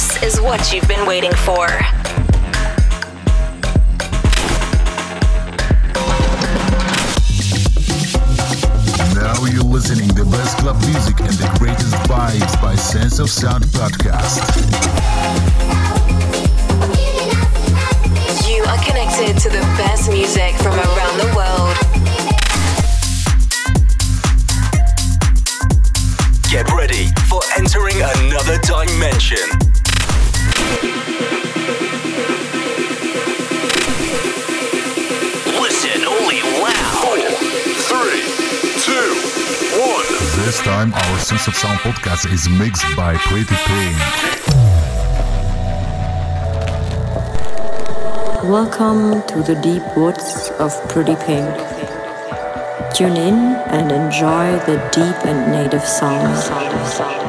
This is what you've been waiting for. Now you're listening to the best club music and the greatest vibes by Sense of Sound podcast. You are connected to the best music from around the world. Get ready for entering another dimension. time, our Sense of Sound podcast is mixed by Pretty Pink. Welcome to the deep woods of Pretty Pink. Tune in and enjoy the deep and native sounds.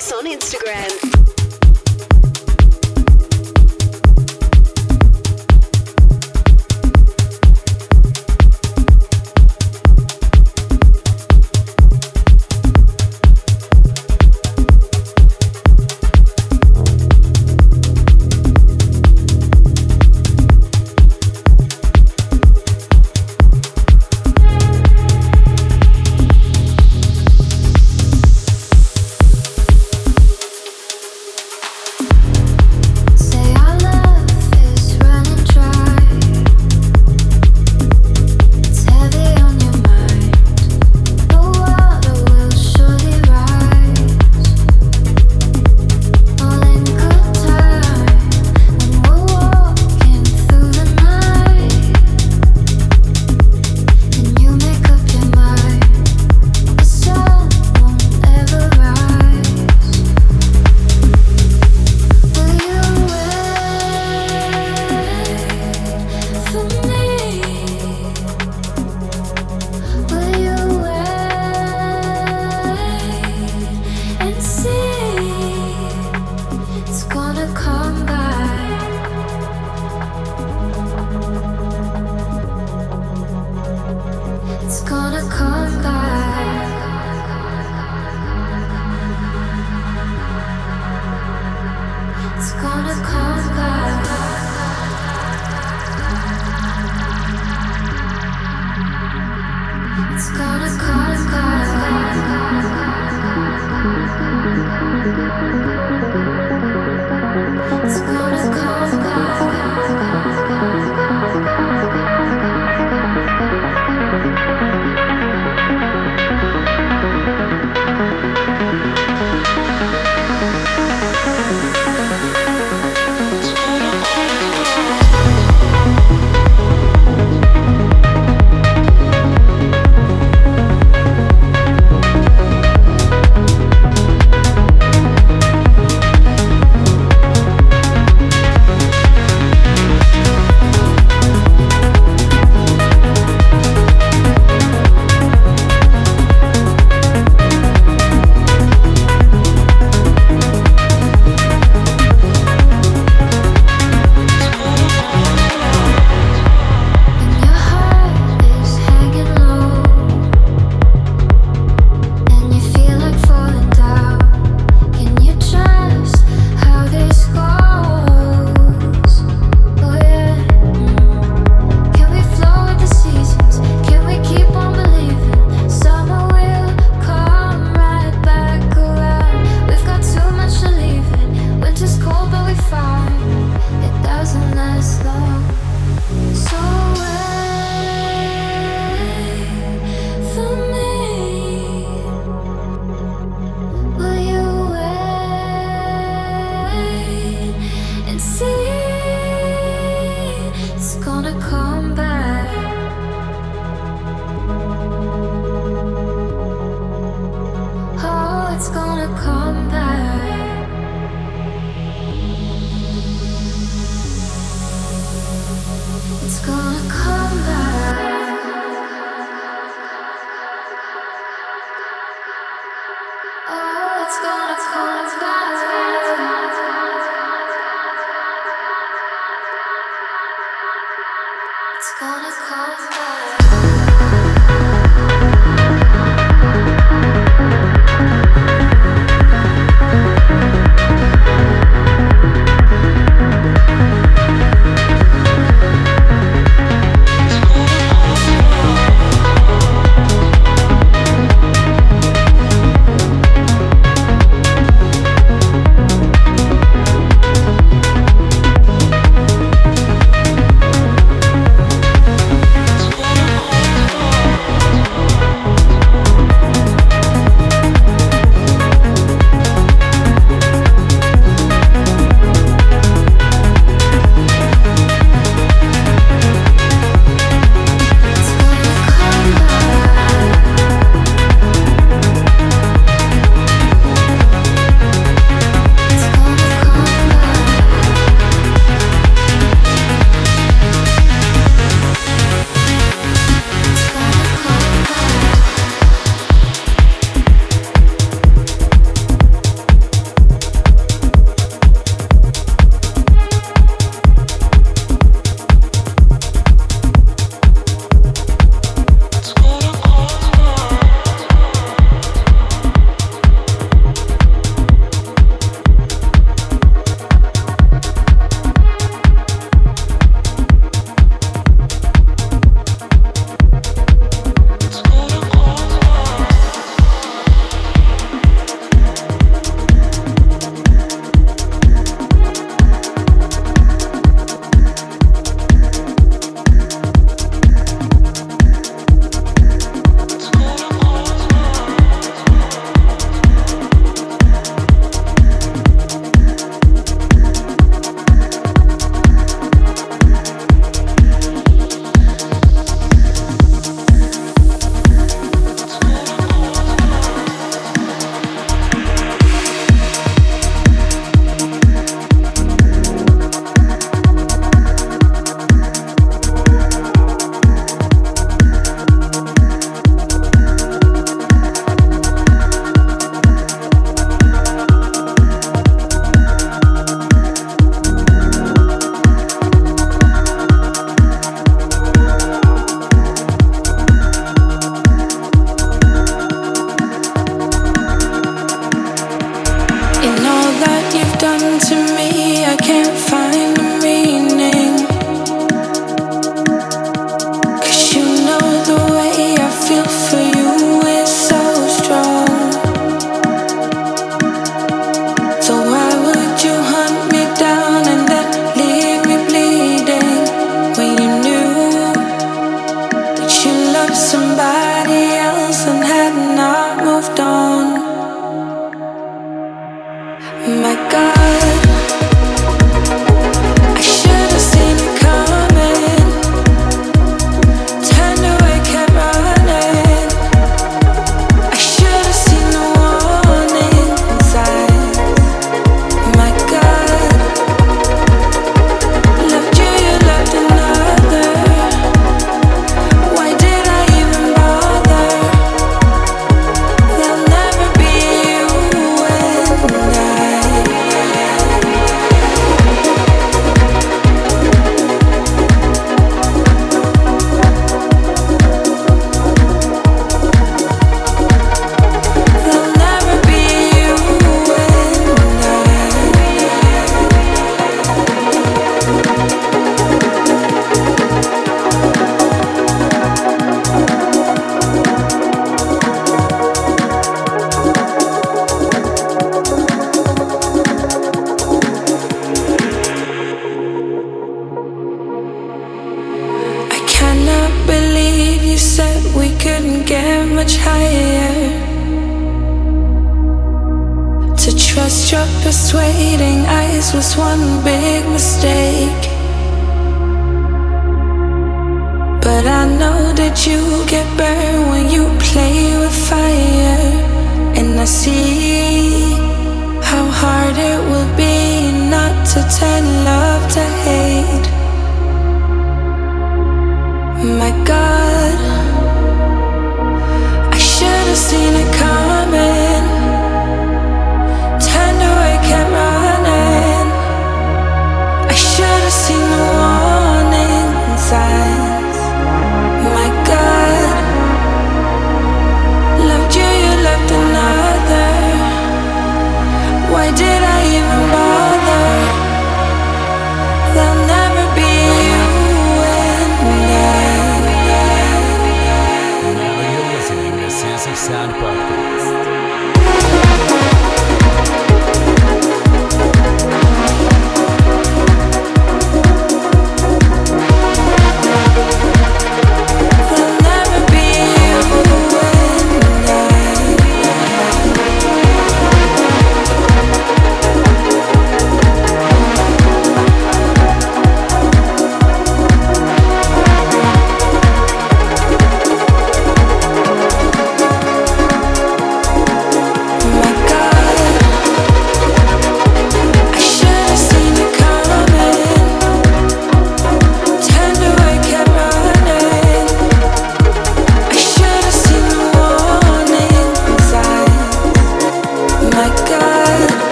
Us on Instagram.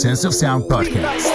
Sense of Sound podcast.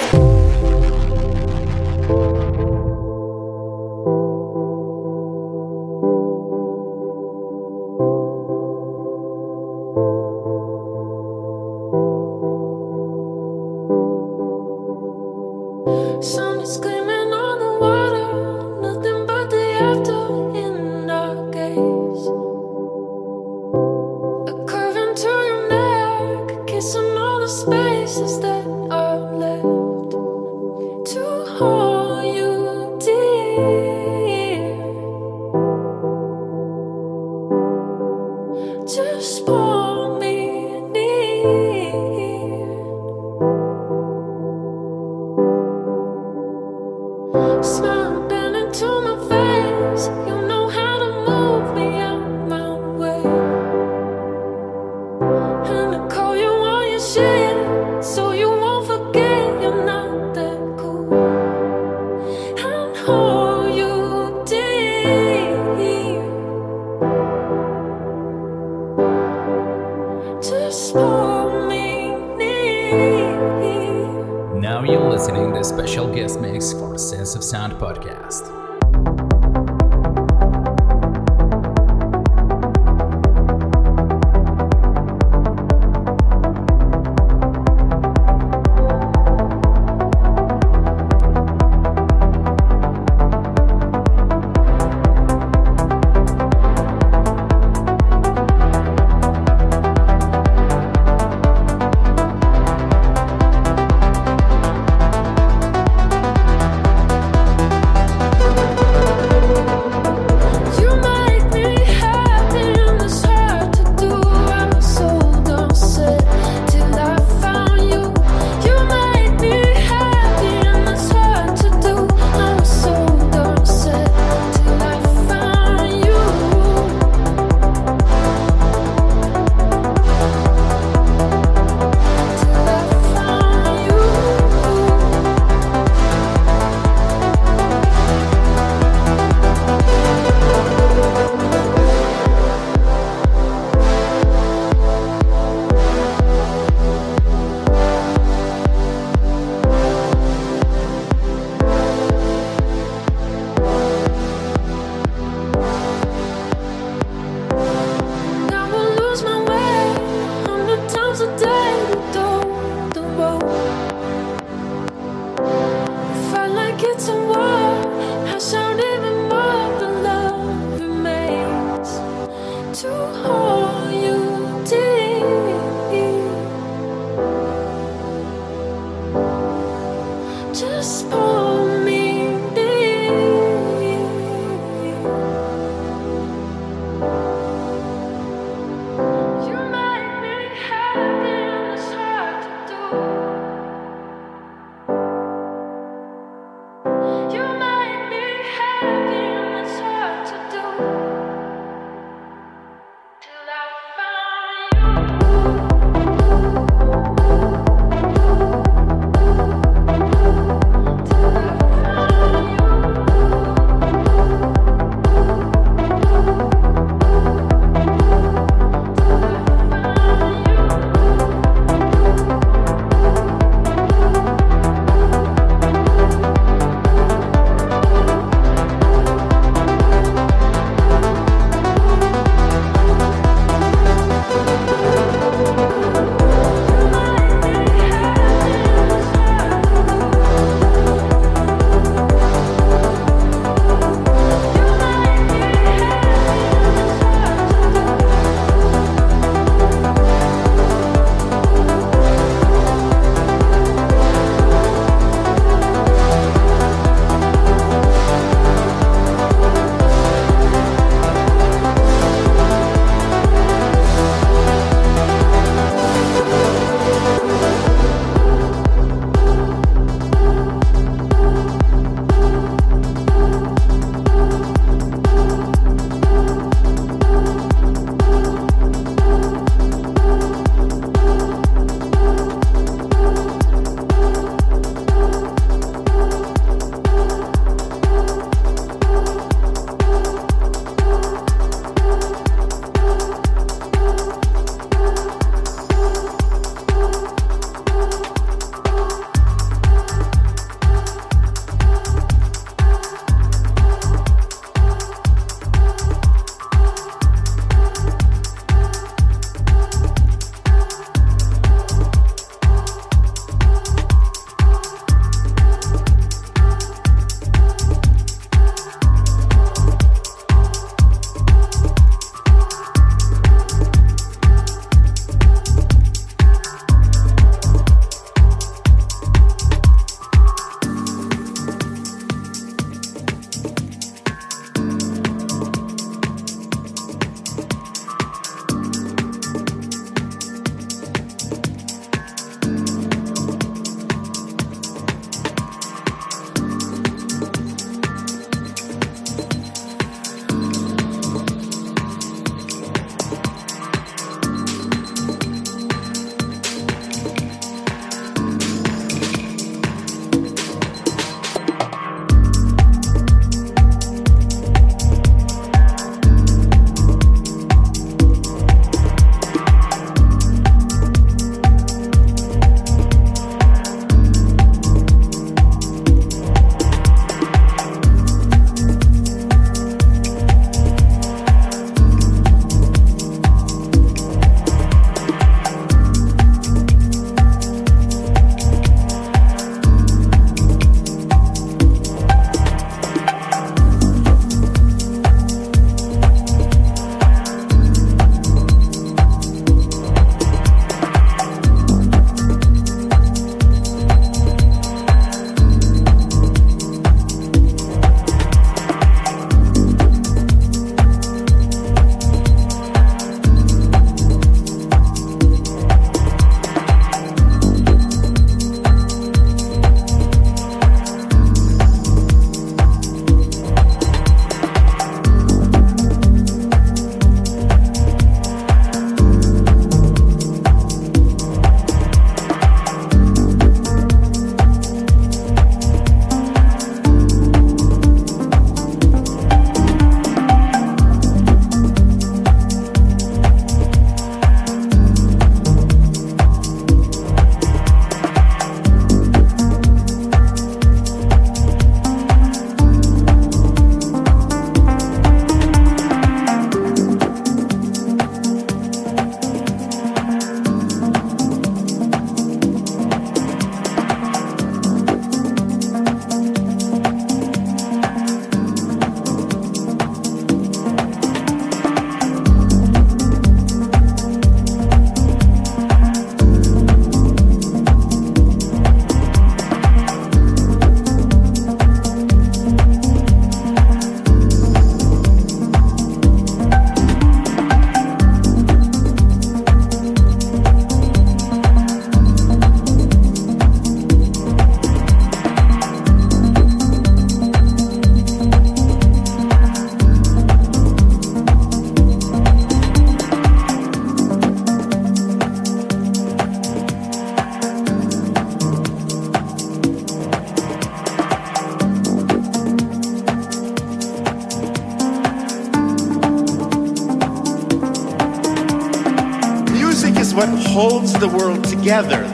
The world together.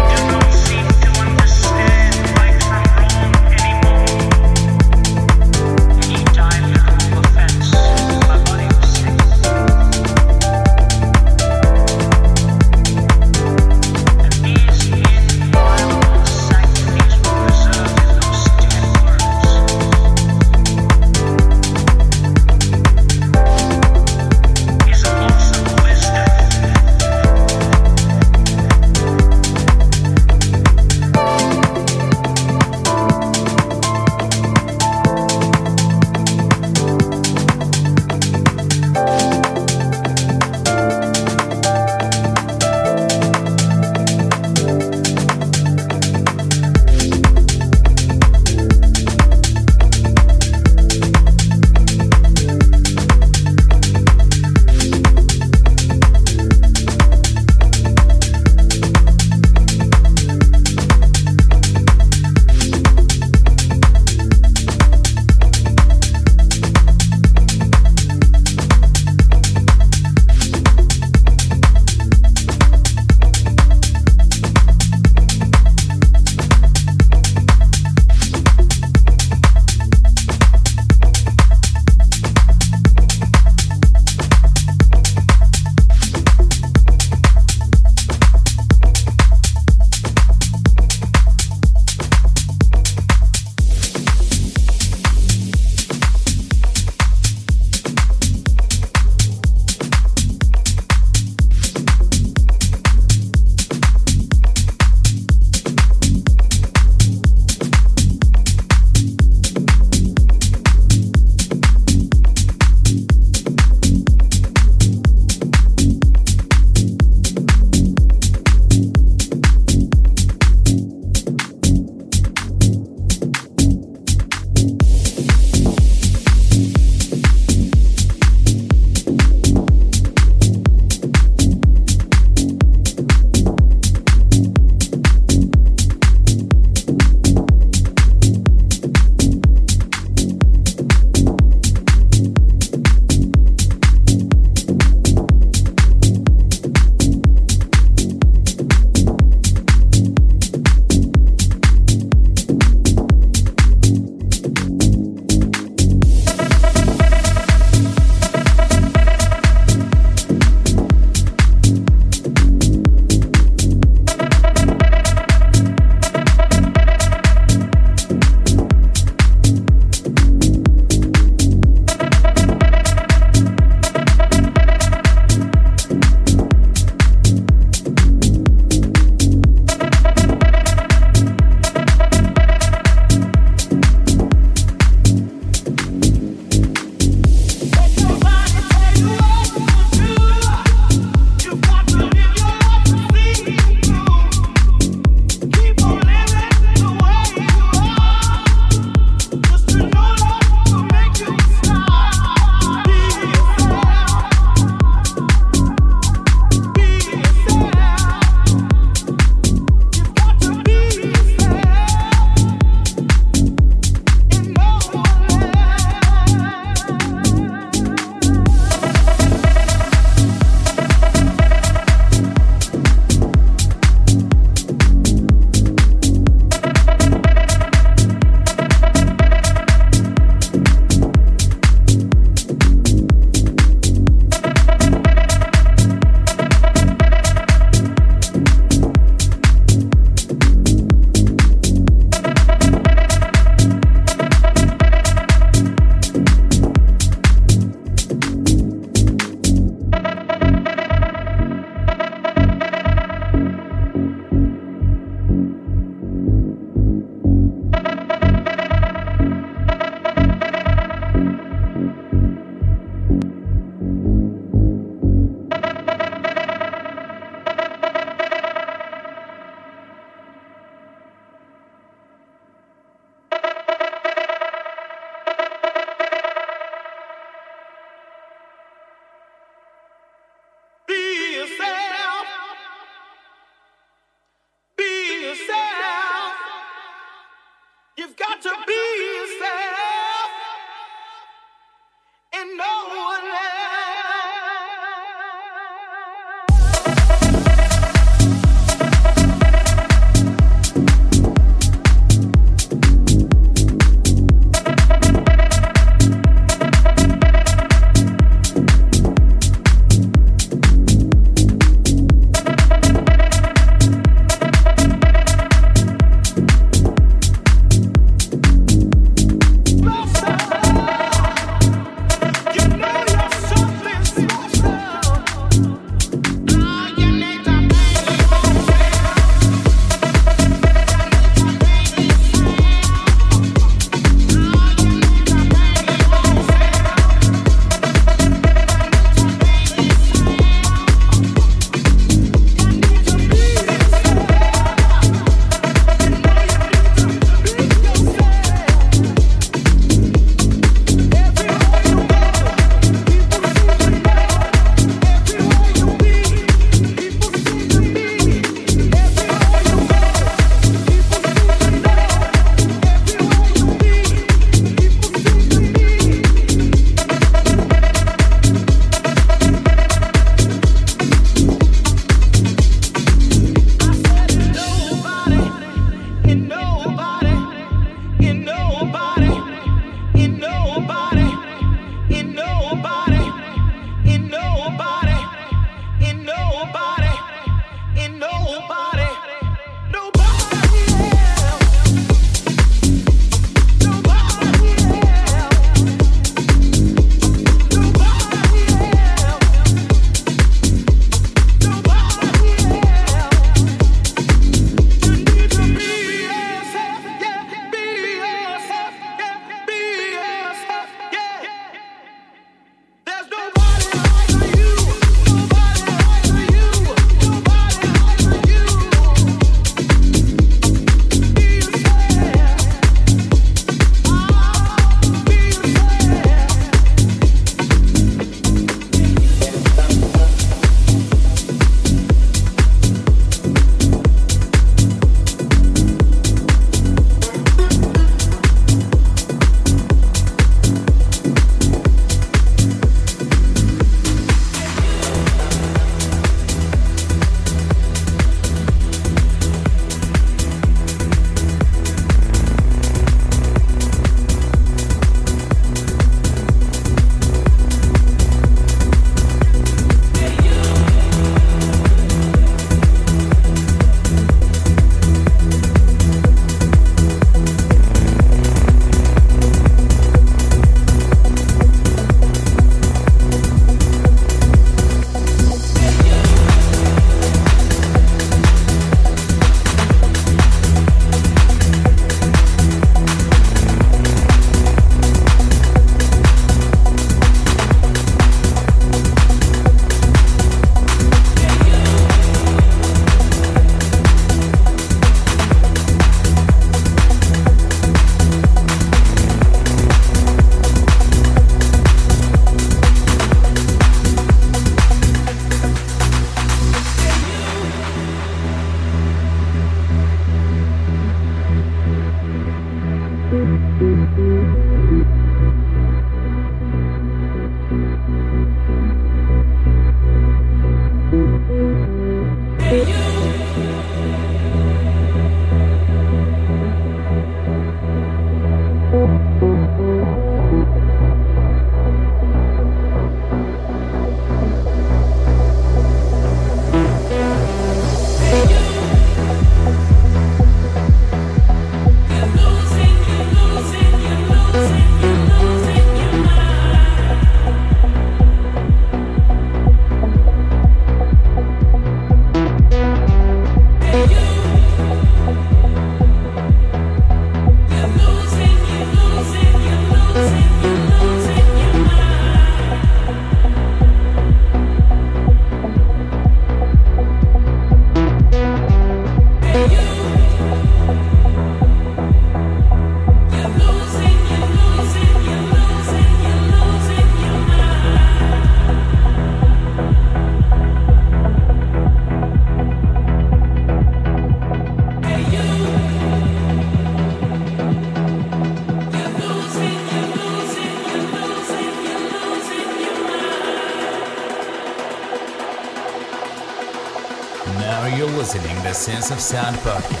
Sound podcast.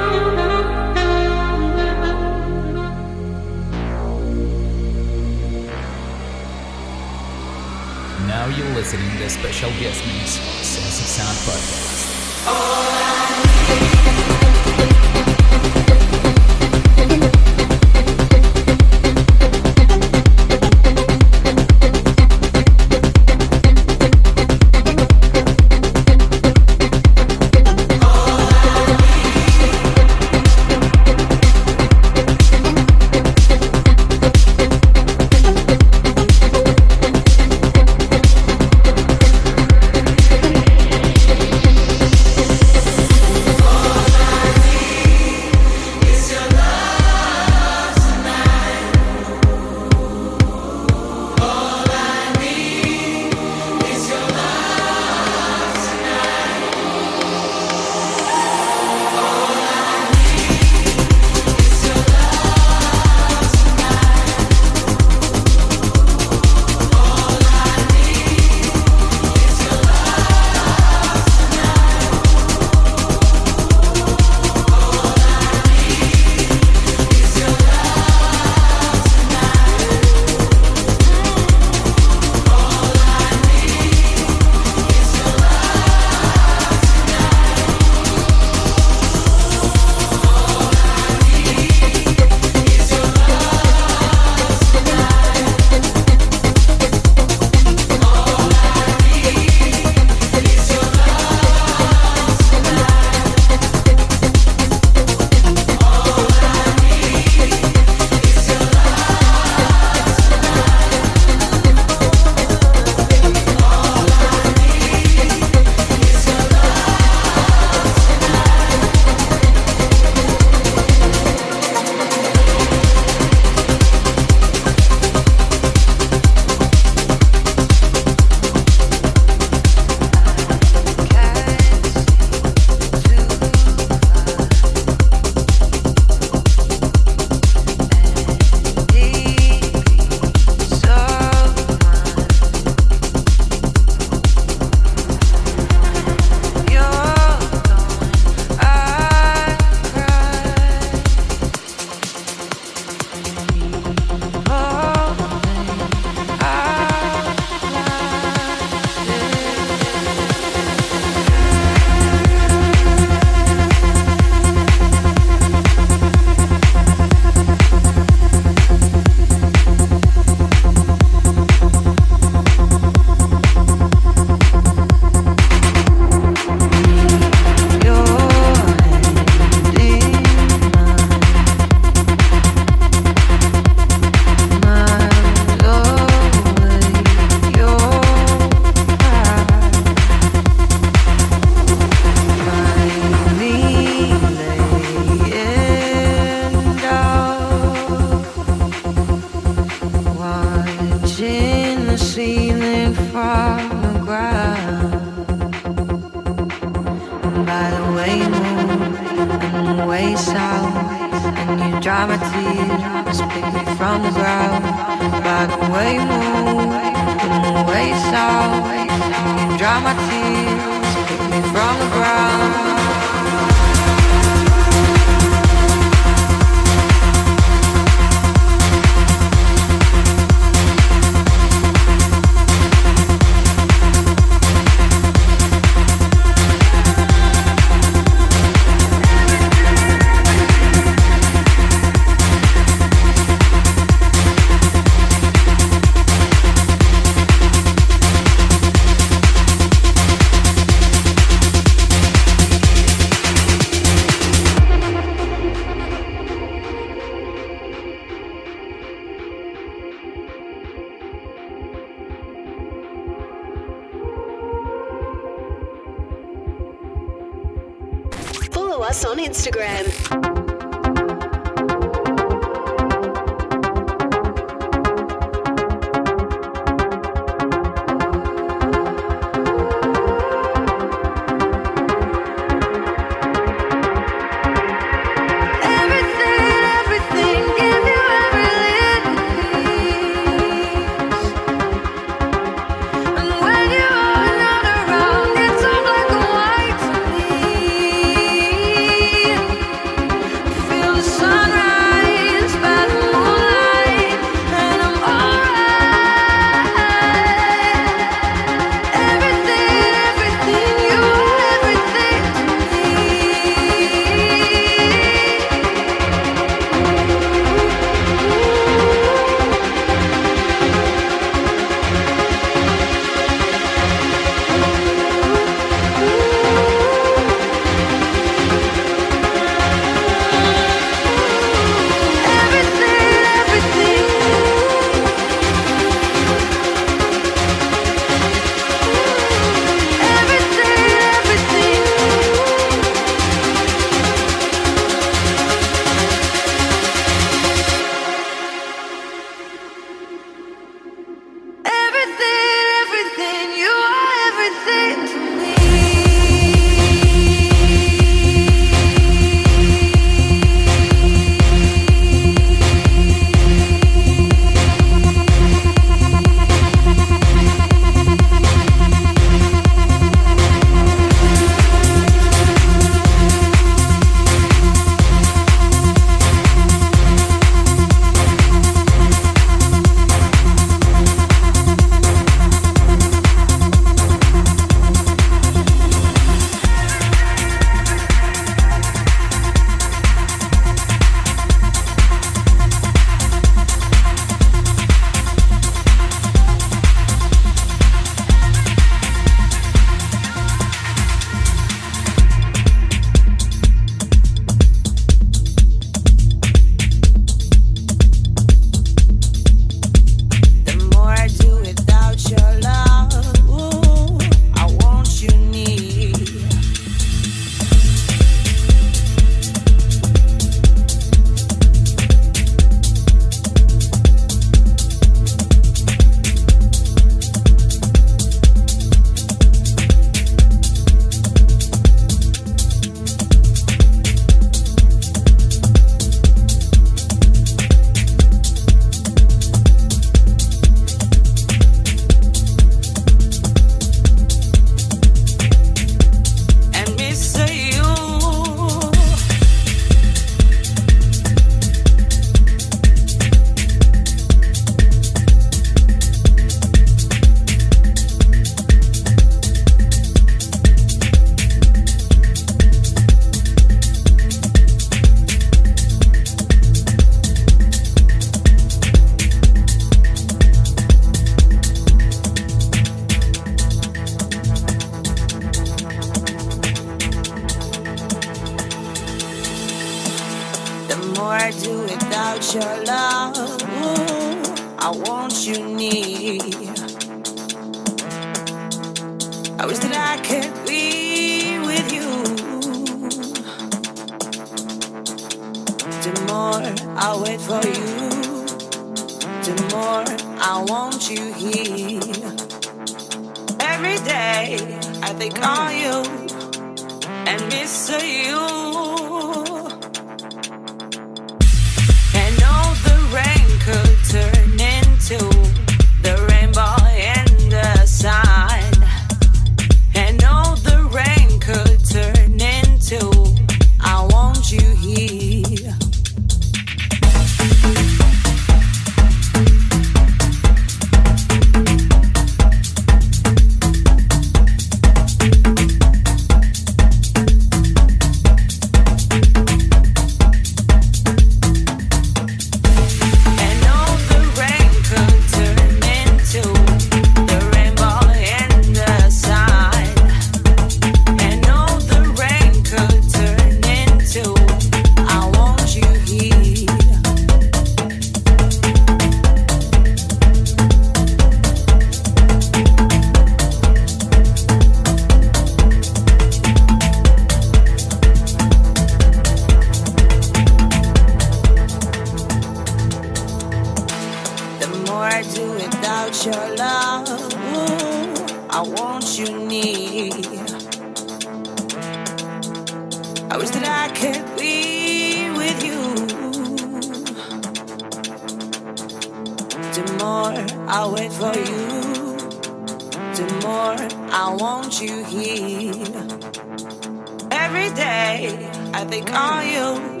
they call you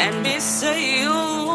and miss you.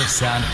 Of Sound